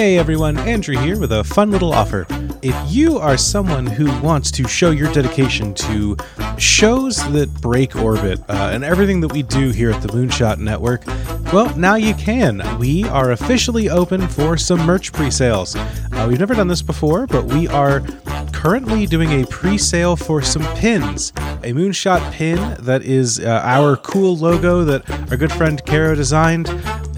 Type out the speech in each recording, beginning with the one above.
Hey everyone, Andrew here with a fun little offer. If you are someone who wants to show your dedication to shows that break orbit uh, and everything that we do here at the Moonshot Network, well, now you can. We are officially open for some merch pre sales. Uh, we've never done this before, but we are currently doing a pre sale for some pins. A Moonshot pin that is uh, our cool logo that our good friend Caro designed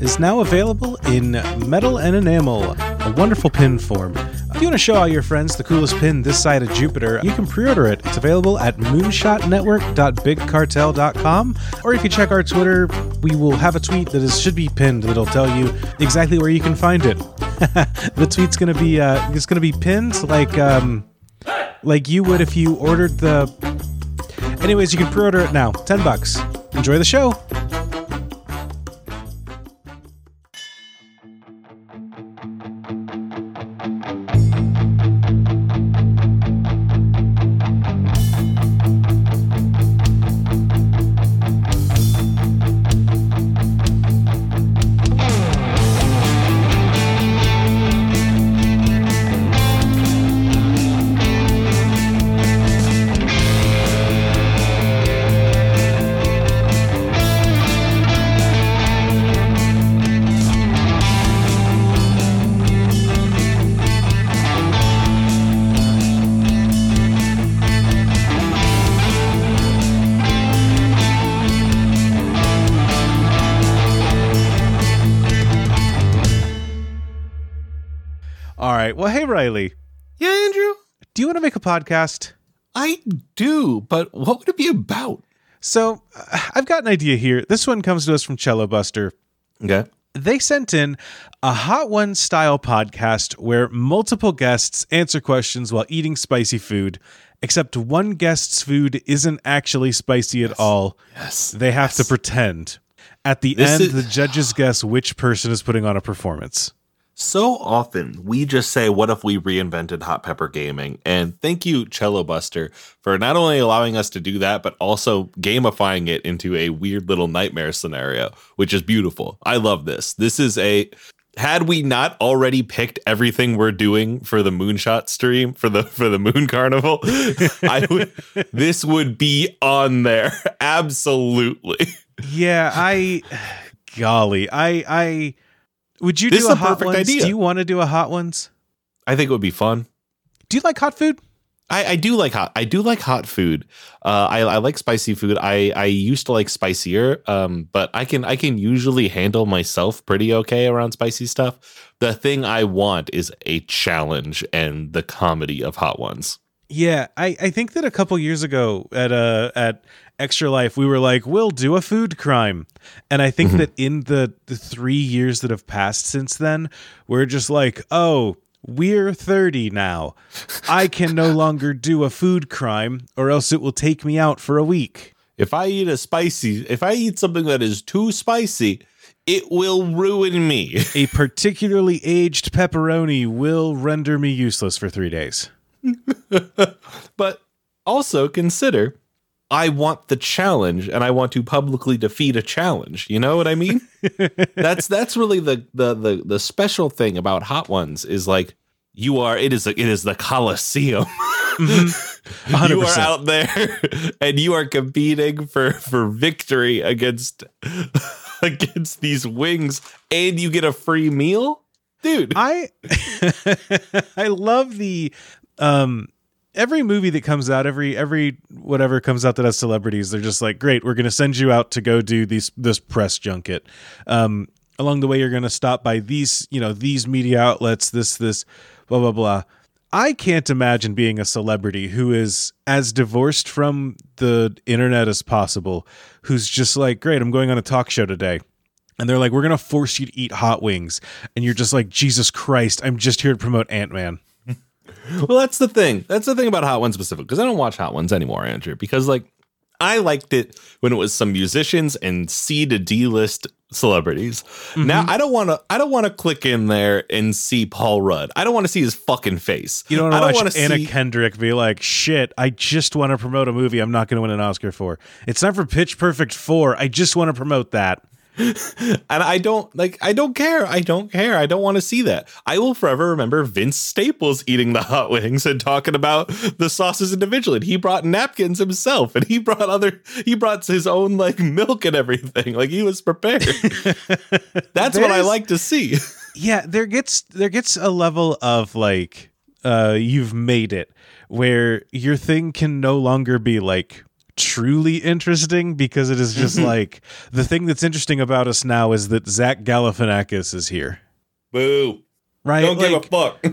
is now available in metal and enamel, a wonderful pin form. If you want to show all your friends the coolest pin this side of Jupiter, you can pre order it. It's available at moonshotnetwork.bigcartel.com, or if you check our Twitter. We will have a tweet that is, should be pinned that'll tell you exactly where you can find it. the tweet's gonna be uh, it's gonna be pinned like um, like you would if you ordered the. Anyways, you can pre-order it now. Ten bucks. Enjoy the show. Riley, Yeah, Andrew, do you want to make a podcast? I do, but what would it be about? So, uh, I've got an idea here. This one comes to us from Cello Buster. Okay. They sent in a Hot One style podcast where multiple guests answer questions while eating spicy food, except one guest's food isn't actually spicy at all. Yes. They have to pretend. At the This end, is- the judges guess which person is putting on a performance. So often we just say, What if we reinvented hot pepper gaming? And thank you, Cello Buster, for not only allowing us to do that, but also gamifying it into a weird little nightmare scenario, which is beautiful. I love this. This is a had we not already picked everything we're doing for the moonshot stream for the for the moon carnival i would this would be on there absolutely Yeah, I golly, I I would you This do a hot perfect ones? idea. Do you want to do a hot ones? i think it would be fun Do you like hot food? I, I do like hot. I do like hot food. Uh, I, I like spicy food. I, I used to like spicier, um, but I can I can usually handle myself pretty okay around spicy stuff. The thing I want is a challenge and the comedy of hot ones. Yeah, I, I think that a couple years ago at uh at Extra Life we were like we'll do a food crime, and I think Mm-hmm. that in the the three years that have passed since then we're just like oh we're 30 now I can no longer do a food crime or else it will take me out for a week. If I eat a spicy, if I eat something that is too spicy, it will ruin me. A particularly aged pepperoni will render me useless for three days. but also consider I want the challenge and I want to publicly defeat a challenge. You know what I mean? that's that's really the, the the the special thing about hot ones is like you are it is it is the Colosseum. Mm-hmm. you are out there and you are competing for for victory against against these wings and you get a free meal? Dude. I I love the um every movie that comes out, every every whatever comes out that has celebrities, they're just like, great, we're gonna send you out to go do these this press junket. Um along the way you're gonna stop by these, you know, these media outlets, this, this, blah blah blah. I can't imagine being a celebrity who is as divorced from the internet as possible, who's just like, great, I'm going on a talk show today. And they're like, we're going to force you to eat hot wings. And you're just like, Jesus Christ, I'm just here to promote Ant Man. Well, that's the thing. That's the thing about Hot Ones specific because I don't watch Hot Ones anymore, Andrew. Because like I liked it when it was some musicians and C to D list celebrities. Mm-hmm. Now I don't want to. I don't want to click in there and see Paul Rudd. I don't want to see his fucking face. You don't I want to Anna see- Kendrick be like, shit, I just want to promote a movie I'm not going to win an Oscar for. It's not for Pitch Perfect 4. I just want to promote that. and I don't like I don't care. I don't care. I don't want to see that. I will forever remember Vince Staples eating the hot wings and talking about the sauces individually. And he brought napkins himself and he brought other he brought his own like milk and everything. Like he was prepared. That's what I like to see. yeah there gets there gets a level of like uh you've made it where your thing can no longer be like truly interesting because it is just like the thing that's interesting about us now is that Zach Galifianakis is here Boo. right Don't Like, give a fuck.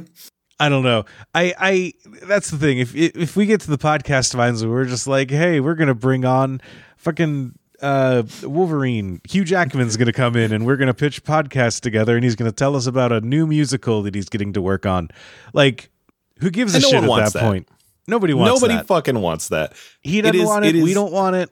I don't know. I I that's the thing. If if we get to the podcast where we're just like, hey, we're gonna bring on fucking uh Wolverine. Hugh Jackman's gonna come in and we're gonna pitch podcasts together and he's gonna tell us about a new musical that he's getting to work on. Like, who gives a And no shit at that, that. point? Nobody wants that. Nobody that. fucking wants that. he doesn't is- want it. it we don't want it.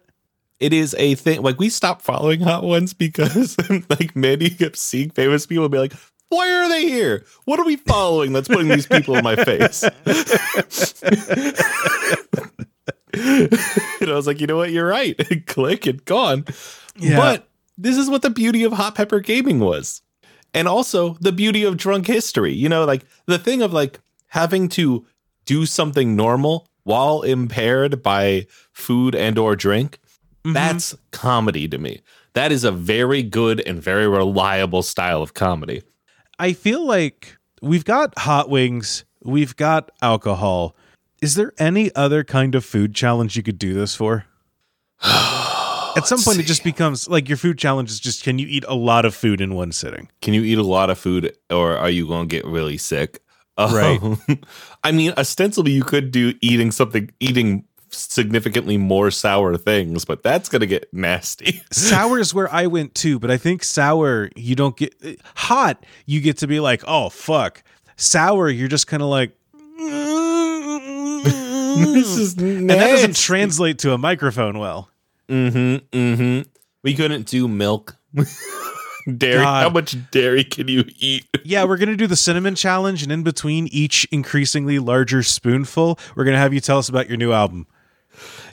it is a thing. Like we stopped following hot ones because like Mandy kept seeing famous people and be like, why are they here? What are we following that's putting these people in my face? and I was like, you know what? You're right. Click and gone. Yeah. But this is what the beauty of Hot Pepper Gaming was. And also the beauty of drunk history. You know, like the thing of like having to do something normal while impaired by food and or drink. Mm-hmm. That's comedy to me. That is a very good and very reliable style of comedy. I feel like we've got hot wings, we've got alcohol. Is there any other kind of food challenge you could do this for? At some point, it just becomes like your food challenge is just can you eat a lot of food in one sitting? Can you eat a lot of food or are you going to get really sick? Right. Um, I mean, ostensibly, you could do eating something, eating significantly more sour things, but that's going to get nasty. Sour is where I went too, but I think sour you don't get hot. You get to be like, oh fuck. Sour, you're just kind of like. this is and that doesn't translate to a microphone well. Mm-hmm. Mm-hmm. We couldn't do milk. Dairy. God. How much dairy can you eat? Yeah, we're gonna do the cinnamon challenge, and in between each increasingly larger spoonful, we're gonna have you tell us about your new album.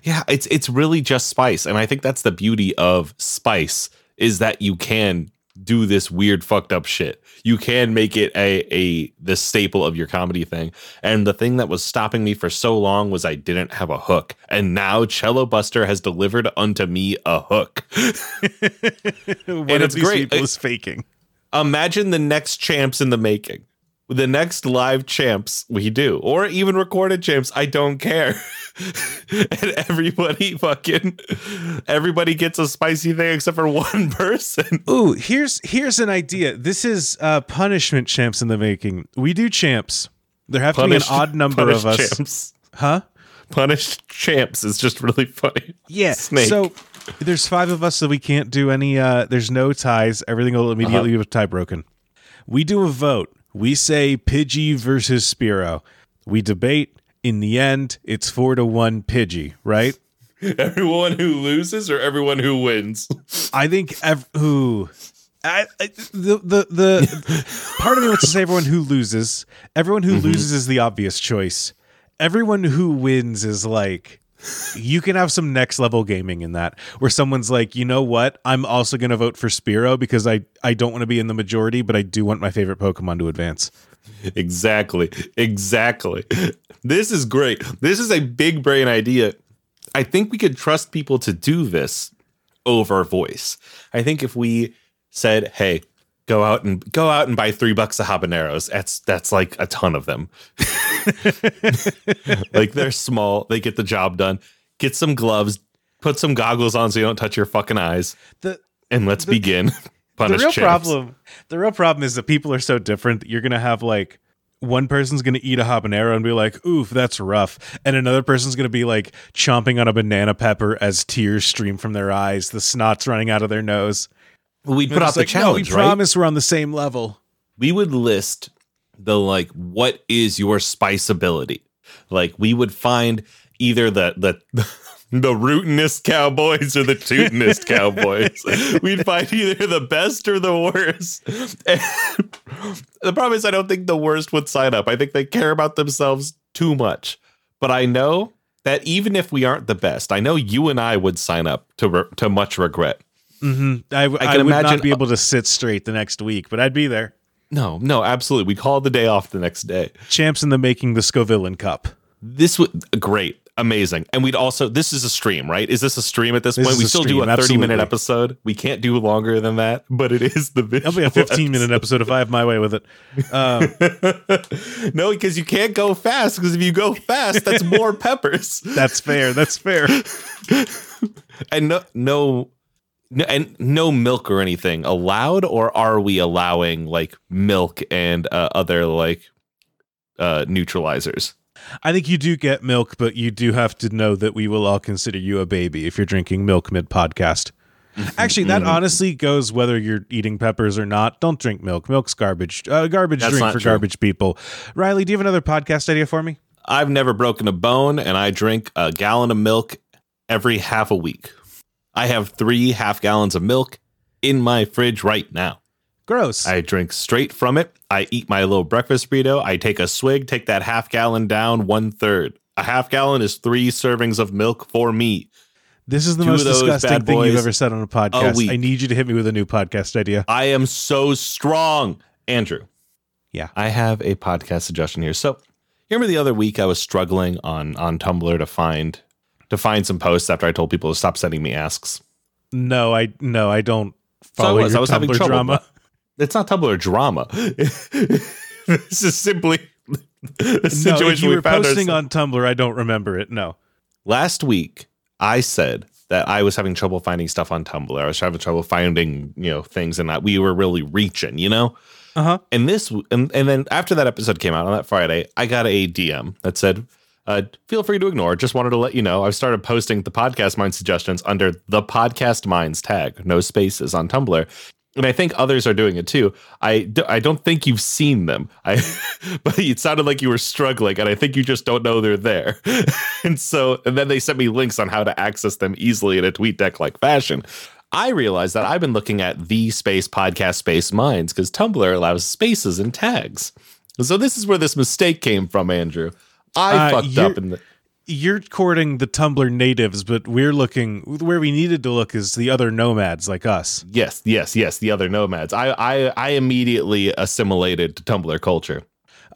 Yeah, it's it's really just spice, and I think that's the beauty of spice is that you can do this weird fucked up shit. You can make it a a the staple of your comedy thing. And the thing that was stopping me for so long was I didn't have a hook. And now Cello Buster has delivered unto me a hook. One And of it's these great. people is faking. Imagine the next champs in the making. The next live champs we do, or even recorded champs, I don't care. and everybody fucking everybody gets a spicy thing except for one person. Ooh, here's here's an idea. This is uh, punishment champs in the making. We do champs. There have to be an odd number of punished us, Champs. huh? Punished champs is just really funny. Yeah. Snake. So there's five of us, so we can't do any. Uh, there's no ties. Everything will immediately be tie broken. We do a vote. We say Pidgey versus Spearow. We debate. In the end, it's four to one Pidgey, right? Everyone who loses or everyone who wins. I think ev- who. I, I, the the the part of me wants to say everyone who loses. Everyone who mm-hmm. loses is the obvious choice. Everyone who wins is like you can have some next level gaming in that where someone's like, you know what? I'm also going to vote for Spearow because I I don't want to be in the majority, but I do want my favorite Pokemon to advance. Exactly. Exactly. This is great. This is a big brain idea. I think we could trust people to do this over voice. I think if we said, "Hey, go out and go out and buy 3 bucks of habaneros." That's that's like a ton of them. like they're small, they get the job done. Get some gloves, put some goggles on so you don't touch your fucking eyes, The and let's begin. the real problem the real problem is that people are so different you're going to have like one person's going to eat a habanero and be like, oof, that's rough. And another person's going to be like chomping on a banana pepper as tears stream from their eyes, the snot's running out of their nose. We'd And put out the like, challenge, no, we right? promise we're on the same level. we would list the like what is your spice ability? Like we would find either the the the rootinest cowboys or the tootinest cowboys. We'd find either the best or the worst. And the problem is i don't think the worst would sign up. I think they care about themselves too much. But i know that even if we aren't the best i know you and i would sign up to re- to much regret. Hmm I, I I can would imagine- not be able to sit straight the next week, but I'd be there. No, no, absolutely. We called the day off the next day. Champs in the making, the Scovillan Cup. This was great, amazing, and we'd also. This is a stream, right? Is this a stream at this, This point? We still do a thirty minute episode. We can't do longer than that, but it is the visual. It'll be a 15 minute episode if I have my way with it. Um, no, because you can't go fast. Because if you go fast, that's more peppers. that's fair. That's fair. and no, no, no, and no milk or anything allowed, or are we allowing like milk and uh, other like uh neutralizers? I think you do get milk, but you do have to know that we will all consider you a baby if you're drinking milk mid podcast. Actually, that honestly goes whether you're eating peppers or not. Don't drink milk. Milk's garbage. Uh, garbage That's drink for true. garbage people. Riley, do you have another podcast idea for me? I've never broken a bone, and I drink a gallon of milk every half a week. I have three half gallons of milk in my fridge right now. Gross. I drink straight from it. I eat my little breakfast burrito. I take a swig, take that half gallon down one third. A half gallon is three servings of milk for me. this is the two most disgusting thing you've ever said on a podcast. week. I need you to hit me with a new podcast idea. I am so strong. Andrew. Yeah. I have a podcast suggestion here. So, remember the other week I was struggling on on Tumblr to find to find some posts after I told people to stop sending me asks. No, I no, I don't So I follow was, your I was having Tumblr trouble. drama. It's not Tumblr drama. this is simply the No, situation you we were found posting ourselves- on Tumblr, I don't remember it. No. last week I said that I was having trouble finding stuff on Tumblr. I was having trouble finding, you know, things and that we were really reaching, you know? Uh huh. And this and, and then after that episode came out on that Friday, I got a DM that said, uh, feel free to ignore. Just wanted to let you know I've started posting the podcast mind suggestions under the podcast mines tag, no spaces on Tumblr. And I think others are doing it too. I, don't think you've seen them. I but it sounded like you were struggling, and I think you just don't know they're there. and so and then they sent me links on how to access them easily in a tweet deck like fashion. I realized that I've been looking at the space podcast space mines because Tumblr allows spaces and tags. So this is where this mistake came from, Andrew. I Uh, fucked up in the You're courting the Tumblr natives, but we're looking where we needed to look is the other nomads like us. yes, yes, yes, the other nomads. I I I immediately assimilated to Tumblr culture.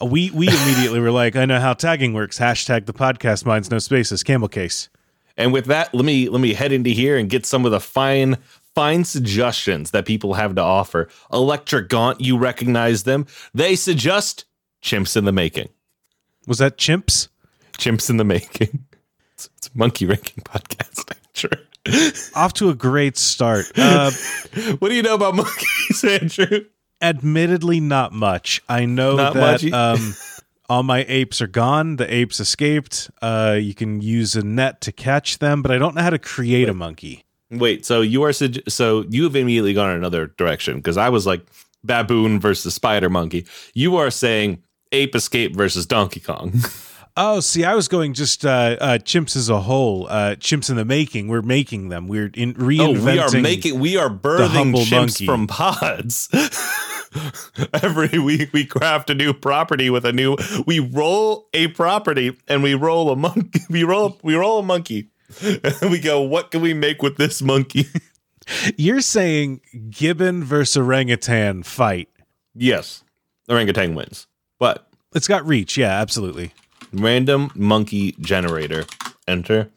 We we immediately were like, I know how tagging works. Hashtag the podcast mines no spaces. Camel case. And with that, let me let me head into here and get some of the fine fine suggestions that people have to offer. Electric Gaunt, you recognize them. They suggest chimps in the making. Was that chimps? Chimps in the making. It's, it's a monkey ranking podcast. Andrew. Off to a great start. Uh, what do you know about monkeys, Andrew? admittedly, not much. I know Not that um, all my apes are gone. The apes escaped. Uh, you can use a net to catch them, but I don't know how to create a monkey. Wait, so you are so you have immediately gone in another direction because I was like baboon versus spider monkey. You are saying ape escape versus Donkey Kong. Oh, see, I was going just uh, uh, chimps as a whole. Uh, chimps in the making. We're making them. We're in Oh, reinventing. we are making we are birthing chimps monkey. from pods. Every week we craft a new property with a new we roll a property and we roll a monkey. We roll we roll a monkey. And we go, what can we make with this monkey? You're saying gibbon versus orangutan fight. yes. Orangutan wins. But It's got reach. Yeah, absolutely. random monkey generator. Enter.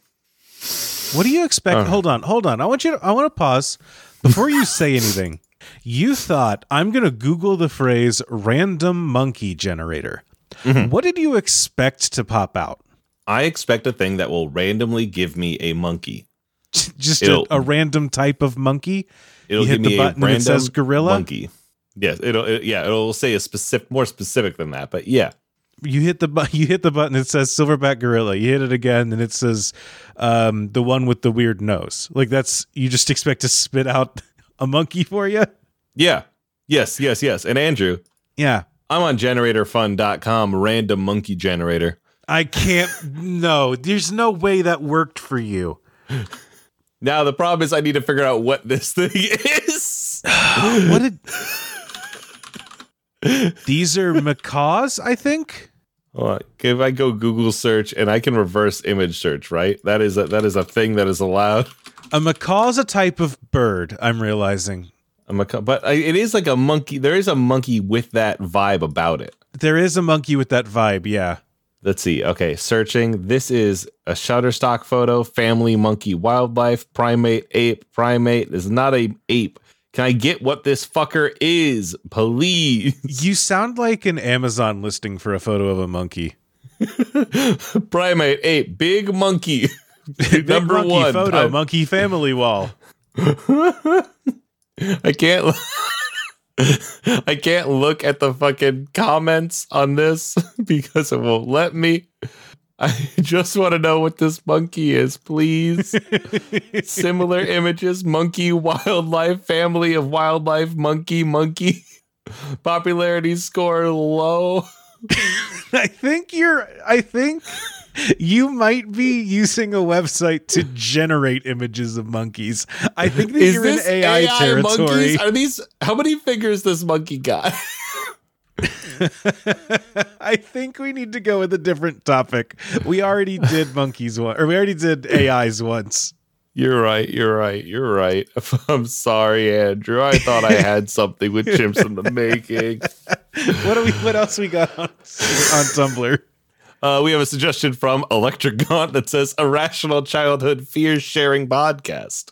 What do you expect? Uh. hold on, hold on. I want you to. I want to pause before you say anything. You thought I'm going to Google the phrase "random monkey generator." Mm-hmm. What did you expect to pop out? I expect a thing that will randomly give me a monkey. Just a, a random type of monkey. It'll You hit give me the a button it random says gorilla? monkey. Yes, it'll it, yeah, it'll say a specific more specific than that, but yeah. You hit the bu- you hit the button. It says silverback gorilla. You hit it again, and it says um, the one with the weird nose. Like that's you just expect to spit out a monkey for you. Yeah. Yes, yes, yes. And Andrew, Yeah, I'm on generatorfun.com, random monkey generator. I can't. no, there's no way that worked for you. Now the problem is I need to figure out what this thing is. what did these are macaws? I think. On. If I go Google search and I can reverse image search, right? That is a, that is a thing that is allowed. A macaw's a type of bird. I'm realizing A macaw, but it is like a monkey. There is a monkey with that vibe about it. there is a monkey with that vibe. Yeah. Let's see. Okay, searching. This is a Shutterstock photo. Family, monkey, wildlife, primate, ape, primate. Is not a ape. Can I get what this fucker is, please? You sound like an Amazon listing for a photo of a monkey. primate, ape, big monkey. Big Number monkey one. photo, I- monkey family wall. I can't. I can't look at the fucking comments on this because it won't let me. I just want to know what this monkey is, please. Similar images: monkey, wildlife, family of wildlife, monkey, monkey. Popularity score low. I think you're. I think you might be using a website to generate images of monkeys. I think that Is you're in AI, AI, territory. monkeys? Are these how many fingers this monkey got? I think we need to go with a different topic. We already did monkeys one, or we already did AIs once. You're right. You're right. You're right. I'm sorry, Andrew. I thought I had something with chimps in the making. What do we? What else we got on, on Tumblr? Uh, we have a suggestion from Electric Gaunt that says irrational childhood fear sharing podcast.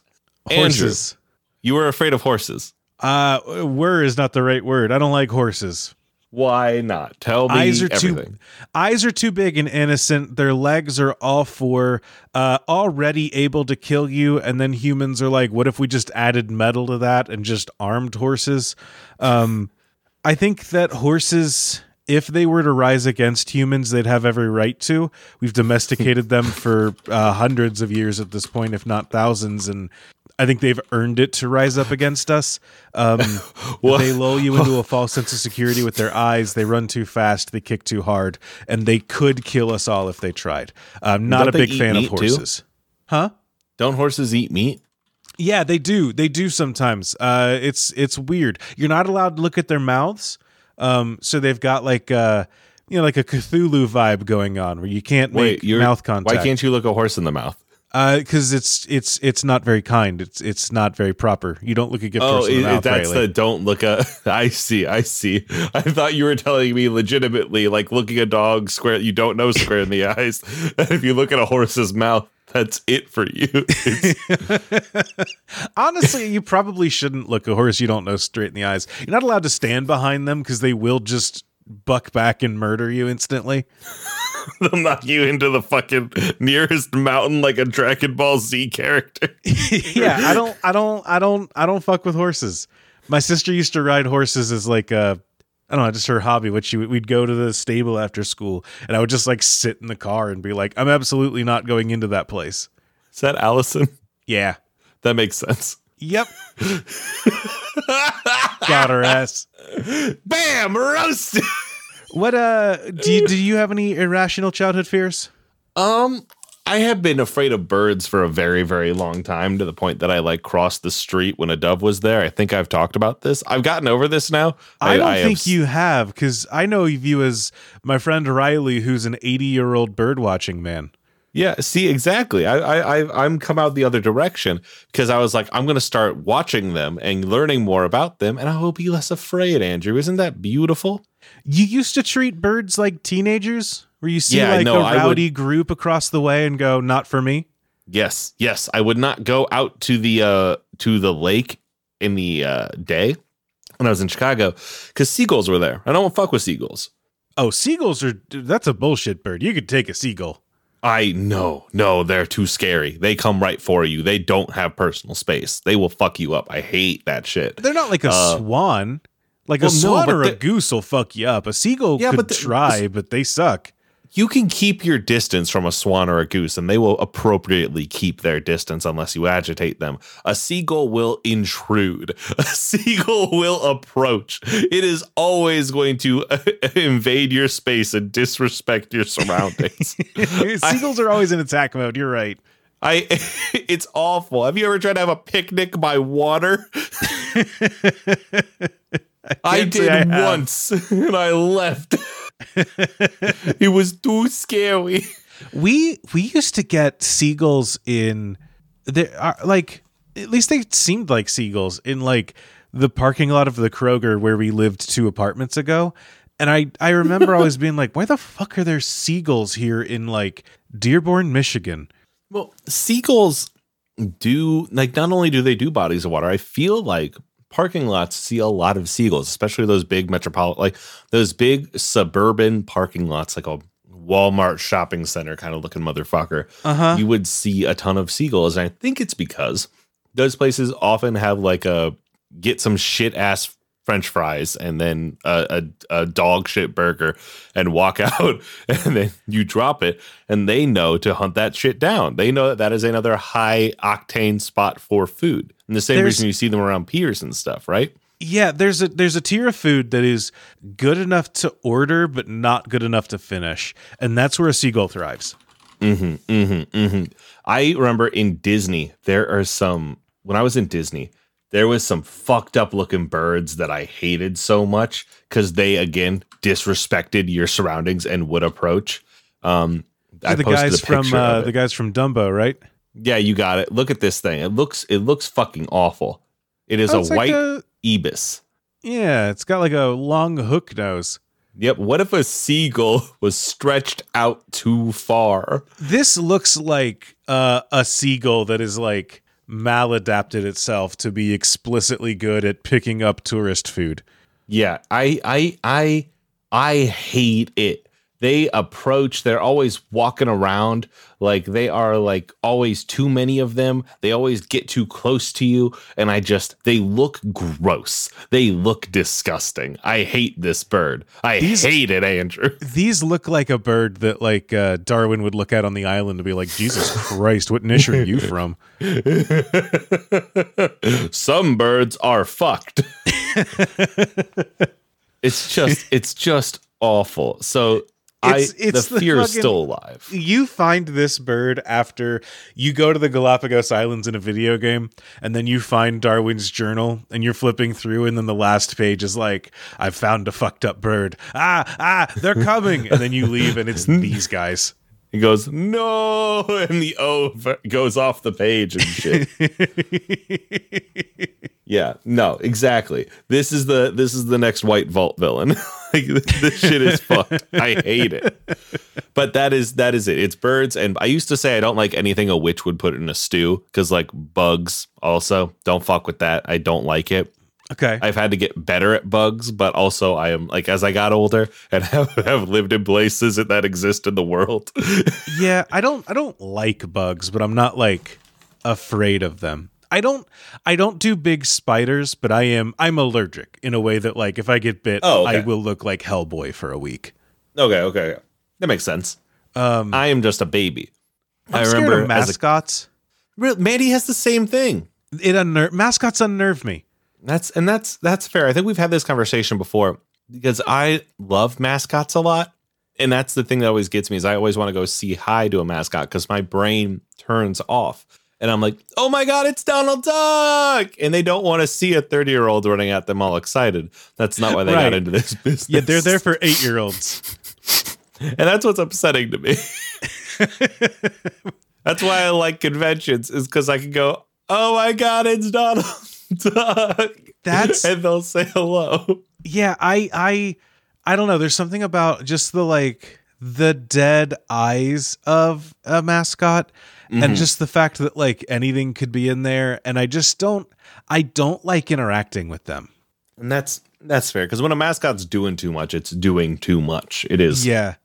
Andrew, Horses. you were afraid of horses. Uh, were is not the right word. I don't like horses. Why not? Tell me eyes are everything. too eyes are too big and innocent. Their legs are all four, uh, already able to kill you. And then humans are like, what if we just added metal to that and just armed horses? Um, I think that horses, if they were to rise against humans, they'd have every right to. We've domesticated them for uh, hundreds of years at this point, if not thousands, and I think they've earned it to rise up against us. Um, What? they lull you into a false sense of security with their eyes. They run too fast. They kick too hard, and they could kill us all if they tried. I'm not a big fan of meat, too? horses. Huh? Don't horses eat meat? Yeah, they do. They do sometimes. Uh, it's it's weird. You're not allowed to look at their mouths. Um, so they've got like uh, you know, like a Cthulhu vibe going on where you can't Wait, make mouth contact. why can't you look a horse in the mouth? Uh, because it's it's it's not very kind. It's it's not very proper. You don't look a gift Oh, horse in the it- mouth. that's rightly. the don't look a. I see. I see. I thought you were telling me legitimately, like looking a dog square. You don't know square in the eyes. And if you look at a horse's mouth, that's it for you. Honestly, you probably shouldn't look a horse you don't know straight in the eyes. You're not allowed to stand behind them because they will just buck back and murder you instantly. they'll knock you into the fucking nearest mountain like a Dragon Ball Z character. yeah, I don't, I don't, I don't, I don't fuck with horses. My sister used to ride horses as like a, I don't know, just her hobby. Which she we'd go to the stable after school, and I would just like sit in the car and be like, I'm absolutely not going into that place. Is that Allison? Yeah. That makes sense. Yep. Got her ass. Bam! Roasted! What uh do you do you have any irrational childhood fears? Um, I have been afraid of birds for a very, very long time to the point that I like crossed the street when a dove was there. I think I've talked about this. I've gotten over this now. I, don't have think s- you have because I know you as my friend Riley, who's an 80 year old bird watching man. Yeah, see, exactly. I, I, I'm come out the other direction because I was like, I'm going to start watching them and learning more about them, and I will be less afraid. Andrew, isn't that beautiful? You used to treat birds like teenagers, where you see Yeah, like no, a I would- rowdy group across the way and go, "Not for me." Yes, yes. I would not go out to the uh to the lake in the uh day when I was in Chicago because seagulls were there. I don't fuck with seagulls. Oh, seagulls are that's a bullshit bird. You could take a seagull. I know, no, they're too scary. They come right for you. They don't have personal space. They will fuck you up. I hate that shit. They're not like a Uh, swan. Like well, a no, swan but or a goose will fuck you up. A seagull Yeah, could but the- try, but they suck. You can keep your distance from a swan or a goose, and they will appropriately keep their distance unless you agitate them. A seagull will intrude. A seagull will approach. It is always going to invade your space and disrespect your surroundings. Seagulls are always in attack mode. You're right. I it's awful. Have you ever tried to have a picnic by water? I, can't did I once and I left. it was too scary. We we used to get seagulls in there are uh, like at least they seemed like seagulls in like the parking lot of the Kroger where we lived two apartments ago. And I I remember always being like, why the fuck are there seagulls here in like Dearborn, Michigan? Well, seagulls do like not only do they do bodies of water, I feel like parking lots see a lot of seagulls, especially those big metropolitan like those big suburban parking lots like a Walmart shopping center kind of looking motherfucker. Uh-huh. You would see a ton of seagulls. And I think it's because those places often have like a get some shit ass french fries and then a, a, a, dog shit burger and walk out and then you drop it and they know to hunt that shit down they know that that is another high octane spot for food and the same There's- reason you see them around piers and stuff right Yeah, there's a there's a tier of food that is good enough to order but not good enough to finish. And that's where a seagull thrives. Mm-hmm, mm-hmm, mm-hmm. I remember in Disney, there are some, when I was in Disney, there was some fucked up looking birds that I hated so much because they, again, disrespected your surroundings and would approach. Um, I the guys from uh, the guys from Dumbo, right? Yeah, you got it. Look at this thing. It looks, it looks fucking awful. It is Oh, a like white a- ibis. yeah, it's got like a long hook nose. Yep. What if a seagull was stretched out too far? This looks like uh, a seagull that is like maladapted itself to be explicitly good at picking up tourist food. Yeah, I I I I hate it. They approach, they're always walking around like they are like always too many of them. They always get too close to you and I just they look gross. They look disgusting. I hate this bird. I These- hate it, Andrew. These look like a bird that like uh, Darwin would look at on the island and be like, Jesus Christ, what niche are you from? Some birds are fucked. it's just it's just awful. So It's- I it's the the fear is still alive. You find this bird after you go to the Galapagos Islands in a video game, and then you find Darwin's journal, and you're flipping through, and then the last page is like, "I've found a fucked up bird. Ah, ah, they're coming!" and then you leave, and it's these guys. He goes, no, and the O goes off the page and shit. yeah, no, exactly. This is the this is the next White Vault villain. like this shit is fucked. I hate it. But that is that is it. It's birds, and I used to say I don't like anything a witch would put in a stew because like bugs. Also, don't fuck with that. I don't like it. Okay, I've had to get better at bugs, but also I am like as I got older and have, have lived in places that exist in the world. yeah, I don't, I don't like bugs, but I'm not like afraid of them. I don't, I don't do big spiders, but I am, I'm allergic in a way that like if I get bit, Oh, okay. I will look like Hellboy for a week. Okay, okay, okay. that makes sense. Um, I am just a baby. I'm I remember a- mascots. Real- Mandy has the same thing. it unner- mascots unnerve me. That's and that's that's fair. I think we've had this conversation before because I love mascots a lot, and that's the thing that always gets me is I always want to go see hi to a mascot because my brain turns off. And I'm like, oh my God, it's Donald Duck. And they don't want to see a 30 year old running at them all excited. That's not why they Right. got into this business. Yeah, they're there for eight year olds. And that's what's upsetting to me. that's why I like conventions, is because I can go, oh my God, it's Donald Duck. That's- and they'll say hello. Yeah, I I I don't know. There's something about just the like the dead eyes of a mascot and just the fact that like anything could be in there and I just don't I don't like interacting with them. And that's that's fair because when a mascot's doing too much, it's doing too much. It is. Yeah.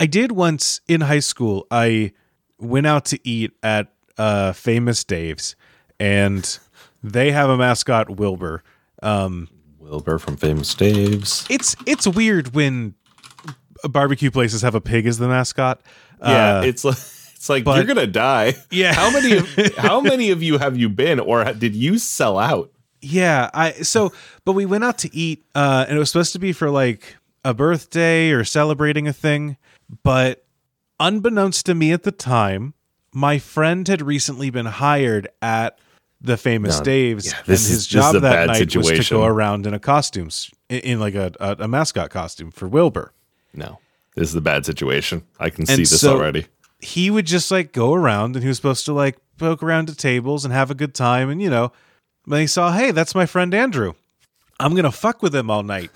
I did once in high school. I went out to eat at uh Famous Dave's and they have a mascot Wilbur. Um Wilbur from Famous Dave's. it's it's weird when barbecue places have a pig as the mascot. Yeah, Uh, it's like it's like but- you're gonna die. Yeah. How many of, how many of you have you been, or did you sell out? yeah. I so but we went out to eat, uh, and it was supposed to be for like a birthday or celebrating a thing, but unbeknownst to me at the time, my friend had recently been hired at the famous No, Dave's, yeah, and this is- his is job that night was to go around in a costumes in, in like a, a a mascot costume for Wilbur. No, this is a bad situation. I can see this so- already. He would just like go around and he was supposed to like poke around at tables and have a good time. And, you know, they saw, hey, that's my friend Andrew. I'm to fuck with him all night.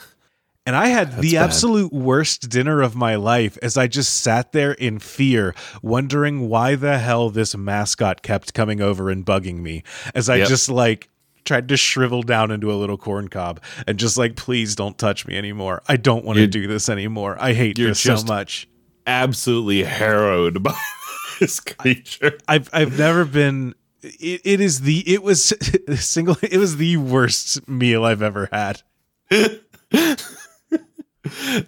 And I had the bad. absolute worst dinner of my life as I just sat there in fear, wondering why the hell this mascot kept coming over and bugging me. As I Yep. just like tried to shrivel down into a little corn cob and just like, please don't touch me anymore. I don't want to do this anymore. I hate this so much. Absolutely harrowed by this creature. I've I've never been. It, it is the it was single. It was the worst meal I've ever had.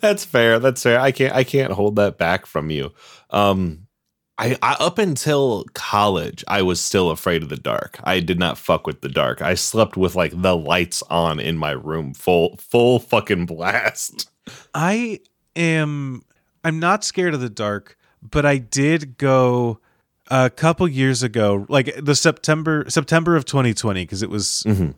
That's fair. That's fair. I can't I can't hold that back from you. Um I, I up until college, I was still afraid of the dark. I did not fuck with the dark. I slept with like the lights on in my room, full full fucking blast. I am. I'm not scared of the dark, but I did go a couple years ago, like the September September of 2020, because it was Mhm.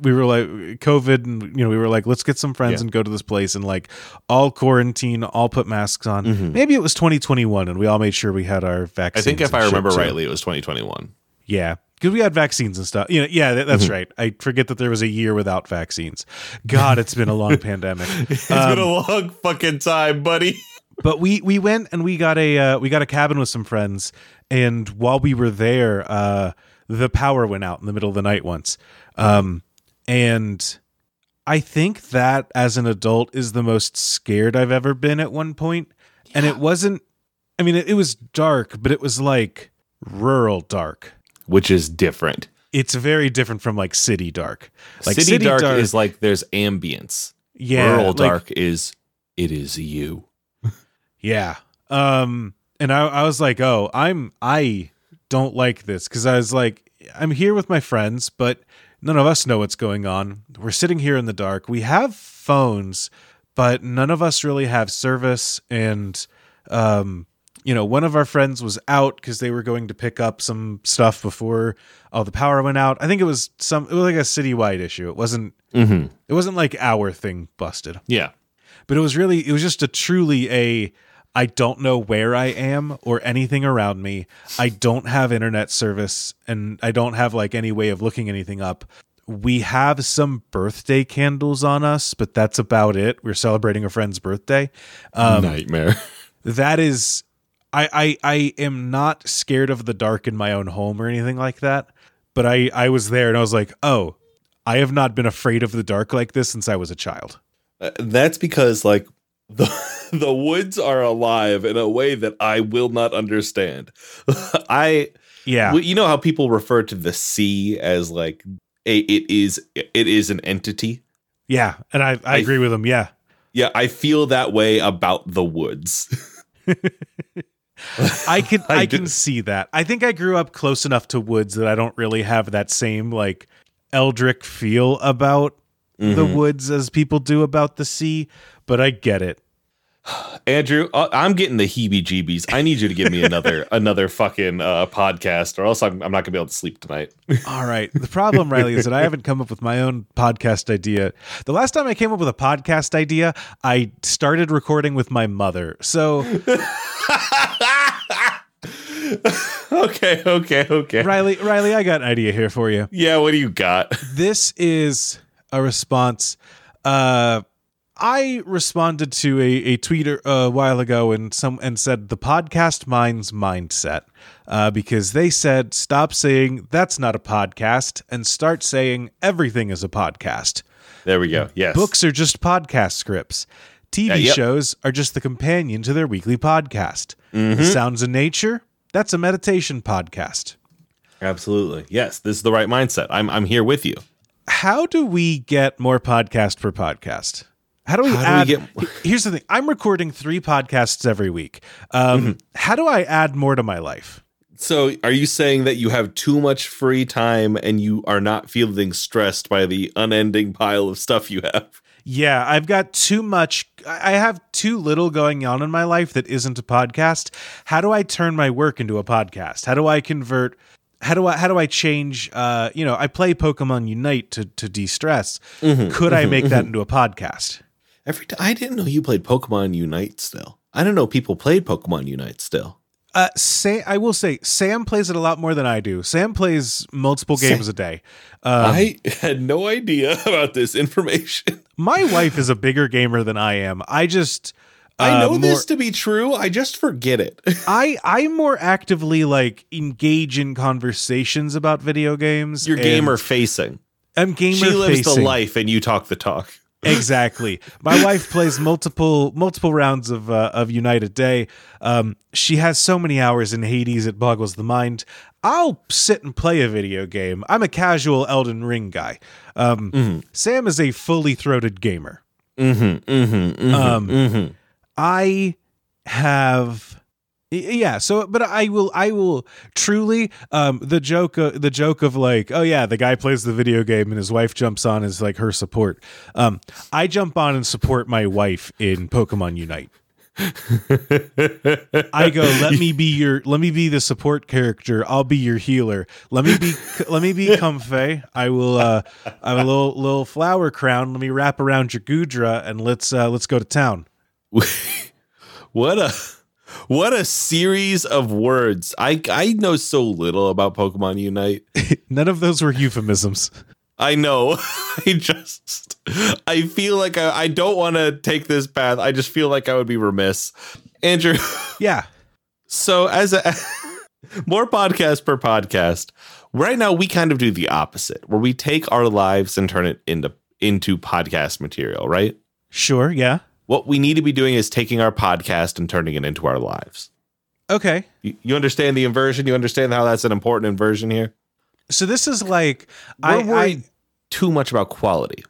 we were like COVID, and you know we were like let's get some friends Yeah. and go to this place and like all quarantine, all put masks on. Mhm. Maybe it was 2021, and we all made sure we had our vaccines. I think if I remember rightly, it was 2021. Yeah, because we had vaccines and stuff. You know, yeah, that, that's Mhm. right. I forget that there was a year without vaccines. God, it's been a long pandemic. It's Um, been a long fucking time, buddy. But we we went and we got a uh, we got a cabin with some friends, and while we were there, uh, the power went out in the middle of the night once, um, and I think that as an adult is the most scared I've ever been at one point, and it wasn't. I mean, it, it was dark, but it was like rural dark. Which is different. It's very different from like city dark. Like City, dark, is like there's ambience. yeah, Rural like- dark is it is you. Yeah. Um and I I was like, "Oh, I'm I don't like this cuz I was like I'm here with my friends, but none of us know what's going on. We're sitting here in the dark. We have phones, but none of us really have service and um you know, one of our friends was out cuz they were going to pick up some stuff before all the power went out. I think it was some it was like a citywide issue. It wasn't Mm-hmm. it wasn't like our thing busted Yeah. But it was really it was just a truly a I don't know where I am or anything around me. I don't have internet service and I don't have like any way of looking anything up. We have some birthday candles on us, but that's about it. We're celebrating a friend's birthday. Um, Nightmare. that is I, I I am not scared of the dark in my own home or anything like that. But I I was there and I was like, oh, I have not been afraid of the dark like this since I was a child. Uh, That's because like the the woods are alive in a way that I will not understand. I Yeah. you know how people refer to the sea as like a it is it is an entity. Yeah, and I, I I- agree with him. Yeah, Yeah, I feel that way about the woods. I can I I, can see that. I think I grew up close enough to woods that I don't really have that same like eldritch feel about the Mhm. woods as people do about the sea, but I get it. Andrew, uh, I'm getting the heebie-jeebies. I need you to give me another another fucking uh, podcast, or else I'm, I'm not gonna be able to sleep tonight. All right. The problem, Riley, is that I haven't come up with my own podcast idea. The last time I came up with a podcast idea, I started recording with my mother. So, okay, okay, okay. Riley, Riley, I got an idea here for you. Yeah, what do you got? this is a response. Uh, I responded to a, a tweet a while ago and some and said the podcast mines mindset uh, because they said stop saying that's not a podcast and start saying everything is a podcast. There we go. Yes. Books are just podcast scripts. TV Uh, yep. shows are just the companion to their weekly podcast. Mhm. Sounds of Nature, that's a meditation podcast. Absolutely. Yes, this is the right mindset. I'm I'm here with you. How do we get more podcast per podcast? How do we How do we add? get- Here's the thing: I'm recording three podcasts every week. Um, Mm-hmm. How do I add more to my life? So, are you saying that you have too much free time and you are not feeling stressed by the unending pile of stuff you have? Yeah, I've got too much. I have too little going on in my life that isn't a podcast. How do I turn my work into a podcast? How do I convert? How do I how do I change? Uh, you know, I play Pokemon Unite to to de stress. Mm-hmm. Could I make that into a podcast? Every time I didn't know you played Pokemon Unite still. I don't know people played Pokemon Unite still. Uh, say I will say Sam plays it a lot more than I do. Sam plays multiple Sam- games a day. Um, I had no idea about this information. my wife is a bigger gamer than I am. I just I uh, know more- this to be true. I just forget it. I I more actively like engage in conversations about video games. You're gamer facing. I'm gamer. She lives the life, and you talk the talk. exactly. My wife plays multiple multiple rounds of uh, of Unite a day. Um, she has so many hours in Hades it boggles the mind. I'll sit and play a video game. I'm a casual Elden Ring guy. Um, Mm-hmm. Sam is a fully throated gamer. Mm-hmm. Mm-hmm. Mm-hmm. Um, mm-hmm. I have yeah so but i will i will truly um the joke uh, the joke of like oh yeah the guy plays the video game and his wife jumps on as like her support. Um i jump on and support my wife in pokemon unite. I go let me be your let me be the support character. I'll be your healer. Let me be let me be comfey i will uh i have a little little flower crown. Let me wrap around your Goodra and let's uh let's go to town what a what a series of words. I I know so little about Pokemon Unite. None of those were euphemisms. I know. I just I feel like I, I don't want to take this path. I just feel like I would be remiss. Andrew, Yeah. so as a more podcast per podcast, right now we kind of do the opposite, where we take our lives and turn it into into podcast material, right? Sure. Yeah. What we need to be doing is taking our podcast and turning it into our lives. Okay. You, you understand the inversion? You understand how that's an important inversion here? So this is like We're I, worried I too much about quality.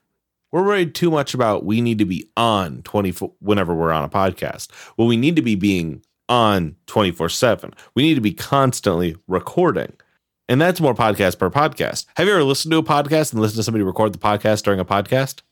We're worried too much about we need to be on 24 whenever we're on a podcast. Well, we need to be being on 24 7. We need to be constantly recording. And that's more podcast per podcast. Have you ever listened to a podcast and listened to somebody record the podcast during a podcast?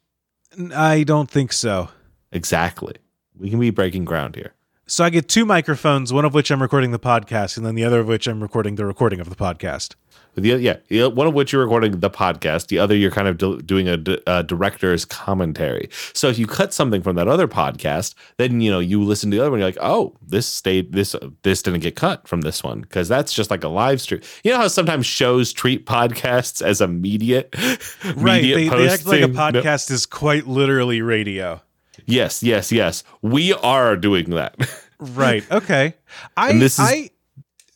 I don't think so. Exactly. We can be breaking ground here. So I get two microphones, one of which I'm recording the podcast, and then the other of which I'm recording the recording of the podcast. The, yeah, one of which you're recording the podcast, the other you're kind of do- doing a director's commentary. So if you cut something from that other podcast, then you know you listen to the other one, you're like, oh, this stayed, this this didn't get cut from this one because that's just like a live stream. You know how sometimes shows treat podcasts as immediate, Right. They, they act like a posting? No. podcast is quite literally radio. Yes, yes, yes. We are doing that. Right. Okay. I And this is- I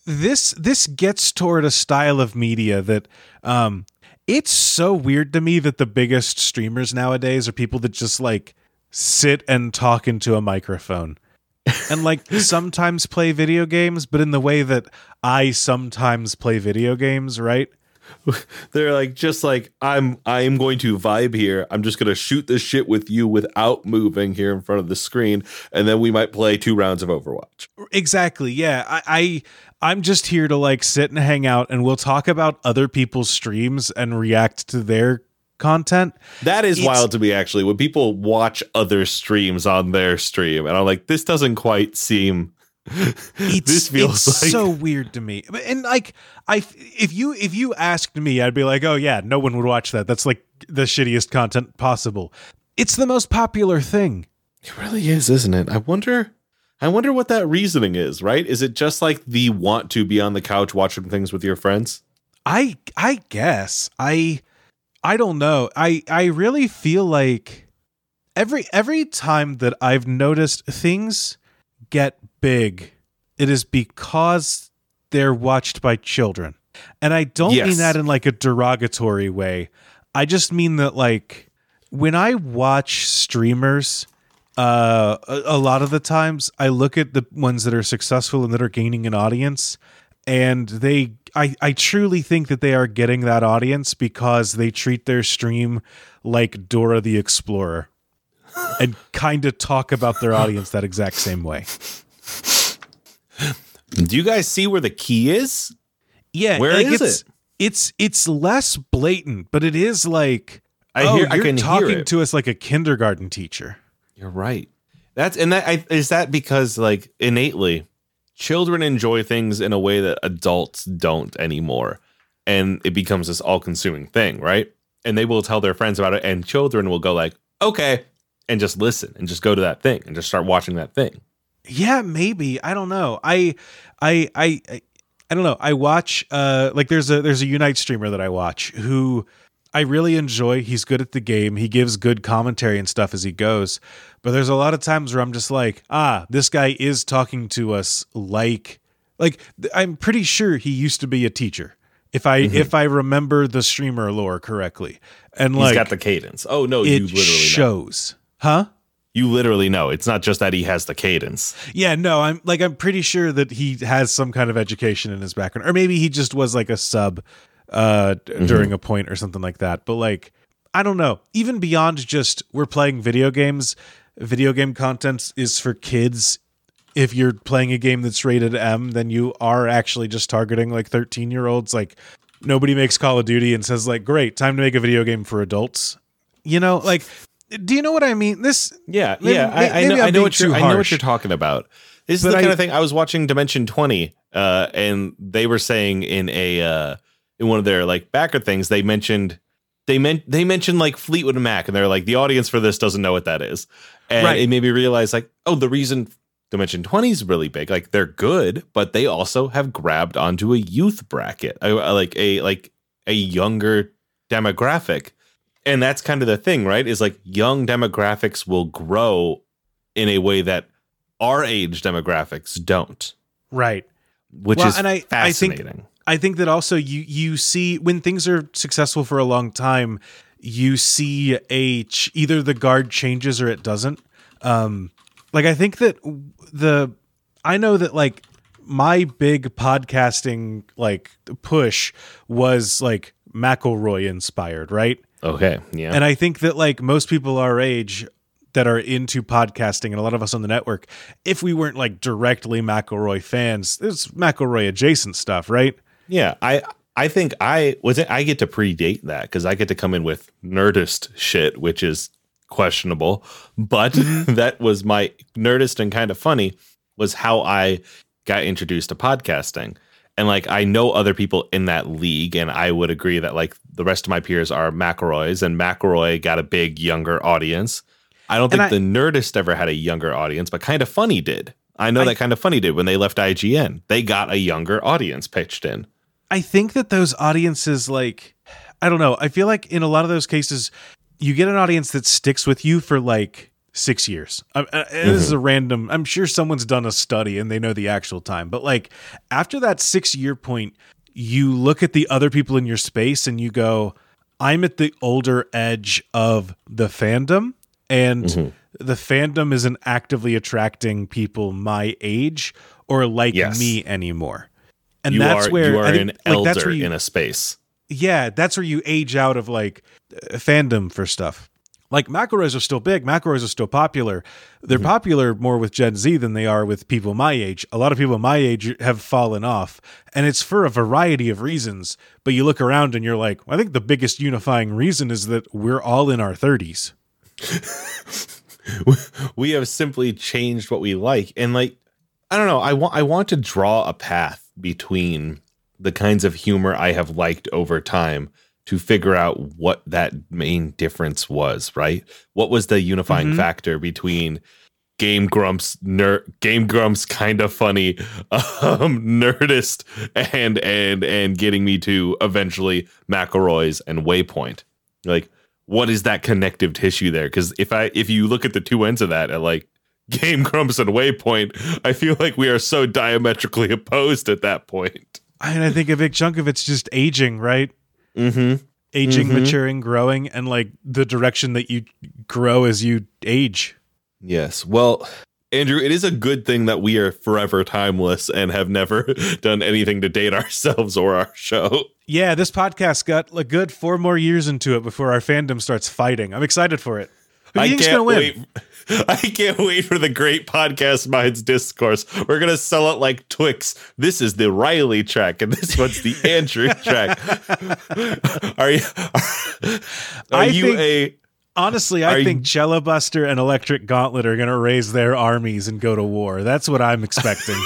this this gets toward a style of media that um it's so weird to me that the biggest streamers nowadays are people that just like sit and talk into a microphone. and like sometimes play video games, but in the way that I sometimes play video games, right? They're like just like I'm I'm going to vibe here. I'm just going to shoot this shit with you without moving here in front of the screen and then we might play two rounds of Overwatch. Exactly. Yeah. I, I I'm just here to like sit and hang out and we'll talk about other people's streams and react to their content. That is It's- wild to me actually when people watch other streams on their stream and I'm like this doesn't quite seem It's, this feels it's like so weird to me. And like I if you if you asked me, I'd be like, "Oh yeah, no one would watch that. That's like the shittiest content possible." It's the most popular thing. It really is, isn't it? I wonder I wonder what that reasoning is, right? Is it just like the want to be on the couch watching things with your friends? I I guess. I I don't know. I I really feel like every every time that I've noticed things get big, it is because they're watched by children. And I don't Yes. mean that in like a derogatory way. I just mean that like when I watch streamers uh a, a lot of the times I look at the ones that are successful and that are gaining an audience and they I, I truly think that they are getting that audience because they treat their stream like Dora the Explorer and kind of talk about their audience that exact same way. Do you guys see where the key is? Yeah, Where is it's, it? It's it's less blatant, but it is like I oh, hear I you're can talking to us like a kindergarten teacher. You're right. That's and that I, is that because like innately children enjoy things in a way that adults don't anymore and it becomes this all-consuming thing, right? And they will tell their friends about it and children will go like, "Okay," and just listen and just go to that thing and just start watching that thing. Yeah, maybe. I don't know. I, I, I, I, I don't know. I watch uh like there's a there's a Unite streamer that I watch who I really enjoy. He's good at the game. He gives good commentary and stuff as he goes. But there's a lot of times where I'm just like, ah, this guy is talking to us like like I'm pretty sure he used to be a teacher. If I mm-hmm. if I remember the streamer lore correctly. And He's like he's got the cadence. Oh no, it you literally shows. Know. Huh? You literally know. It's not just that he has the cadence. Yeah, no, I'm like I'm pretty sure that he has some kind of education in his background. Or maybe he just was like a sub uh mm-hmm. during a point or something like that. But like I don't know. Even beyond just we're playing video games, video game content is for kids. If you're playing a game that's rated M, then you are actually just targeting like 13 year olds. Like nobody makes Call of Duty and says like, "Great, time to make a video game for adults." You know, like, do you know what I mean? This, yeah, maybe, yeah, I, I know, I know what you're, I know what you're talking about. This is but the kind I, of thing I was watching Dimension 20, uh, and they were saying in a uh, in one of their like backer things, they mentioned they meant they mentioned like Fleetwood Mac, and they're like the audience for this doesn't know what that is, and right. it made me realize like, oh, the reason Dimension 20 is really big. Like they're good, but they also have grabbed onto a youth bracket, like a like a younger demographic. And that's kind of the thing, right? Is like young demographics will grow in a way that our age demographics don't. Right. Which well, is and I, fascinating. I think, I think that also you you see when things are successful for a long time, you see a ch- either the guard changes or it doesn't. Um, like I think that the I know that like my big podcasting like push was like McElroy inspired, right? Okay, yeah. And I think that like most people our age that are into podcasting and a lot of us on the network, if we weren't like directly McElroy fans, there's McElroy adjacent stuff, right? Yeah, I I think I was it, I get to predate that because I get to come in with nerdist shit, which is questionable, but mm-hmm. that was my nerdist and kind of funny was how I got introduced to podcasting. And like I know other people in that league, and I would agree that like the rest of my peers are McElroys, and McElroy got a big younger audience. I don't think I, the Nerdist ever had a younger audience, but kind of funny did. I know I, that kind of funny did when they left IGN. They got a younger audience pitched in. I think that those audiences, like, I don't know. I feel like in a lot of those cases, you get an audience that sticks with you for like six years. Uh, mm-hmm. This is a random. I'm sure someone's done a study and they know the actual time, but like after that six year point, you look at the other people in your space and you go, "I'm at the older edge of the fandom." And mm-hmm. the fandom isn't actively attracting people my age or like yes. me anymore. And you that's are, where you are think, an like, elder you, in a space yeah, that's where you age out of like fandom for stuff. Like McElroys are still big, McElroys are still popular. They're mm-hmm. popular more with Gen Z than they are with people my age. A lot of people my age have fallen off, and it's for a variety of reasons. But you look around and you're like, I think the biggest unifying reason is that we're all in our 30s. we have simply changed what we like, and like I don't know. I want I want to draw a path between the kinds of humor I have liked over time to figure out what that main difference was, right? What was the unifying mm-hmm. factor between Game Grumps ner- Game Grumps kind of funny um nerdist and and and getting me to eventually McElroy's and Waypoint. Like what is that connective tissue there? Cuz if I if you look at the two ends of that at like Game Grumps and Waypoint, I feel like we are so diametrically opposed at that point. And I think a big chunk of it's just aging, right? Mm-hmm. Aging, mm-hmm. maturing, growing, and like the direction that you grow as you age. Yes. Well, Andrew, it is a good thing that we are forever timeless and have never done anything to date ourselves or our show. Yeah, this podcast got a good four more years into it before our fandom starts fighting. I'm excited for it. Who I can't wait. I can't wait for the great podcast mines discourse. We're gonna sell it like Twix. This is the Riley track, and this one's the Andrew track. are you? Are, are you think, a? Honestly, I think Jello Buster and Electric Gauntlet are gonna raise their armies and go to war. That's what I'm expecting.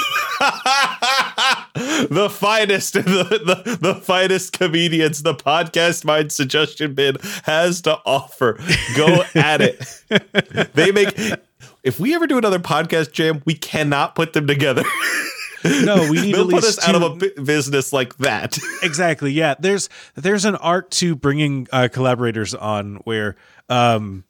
The finest the, the, the finest comedians the podcast mind suggestion bin has to offer go at it they make If we ever do another podcast jam, we cannot put them together. No, we need They'll put least us out of a business like that. exactly yeah there's there's an art to bringing uh, collaborators on where um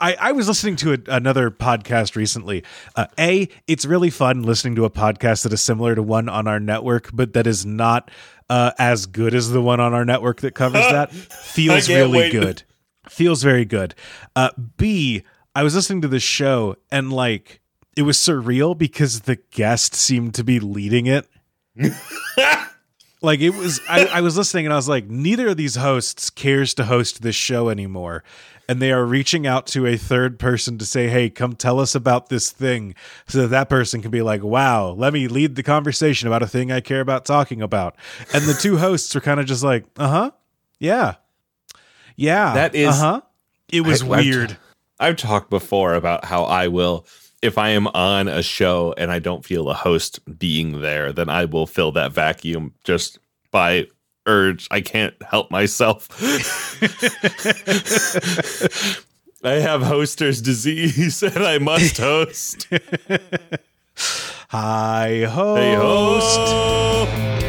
I, I was listening to a, another podcast recently. Uh, a, it's really fun listening to a podcast that is similar to one on our network, but that is not uh, as good as the one on our network that covers that. Feels really wait. good. Feels very good. Uh, B, I was listening to this show and like it was surreal because the guest seemed to be leading it. like it was I, I was listening and i was like neither of these hosts cares to host this show anymore and they are reaching out to a third person to say hey come tell us about this thing so that that person can be like wow let me lead the conversation about a thing i care about talking about. And the two hosts are kind of just like uh-huh. Yeah. Yeah. That is- uh-huh. It was I- I've- weird. I've talked before about how I will, if I am on a show and I don't feel a host being there, then I will fill that vacuum just by urge. I can't help myself. I have hoster's disease and I must host. hi host Hey, host.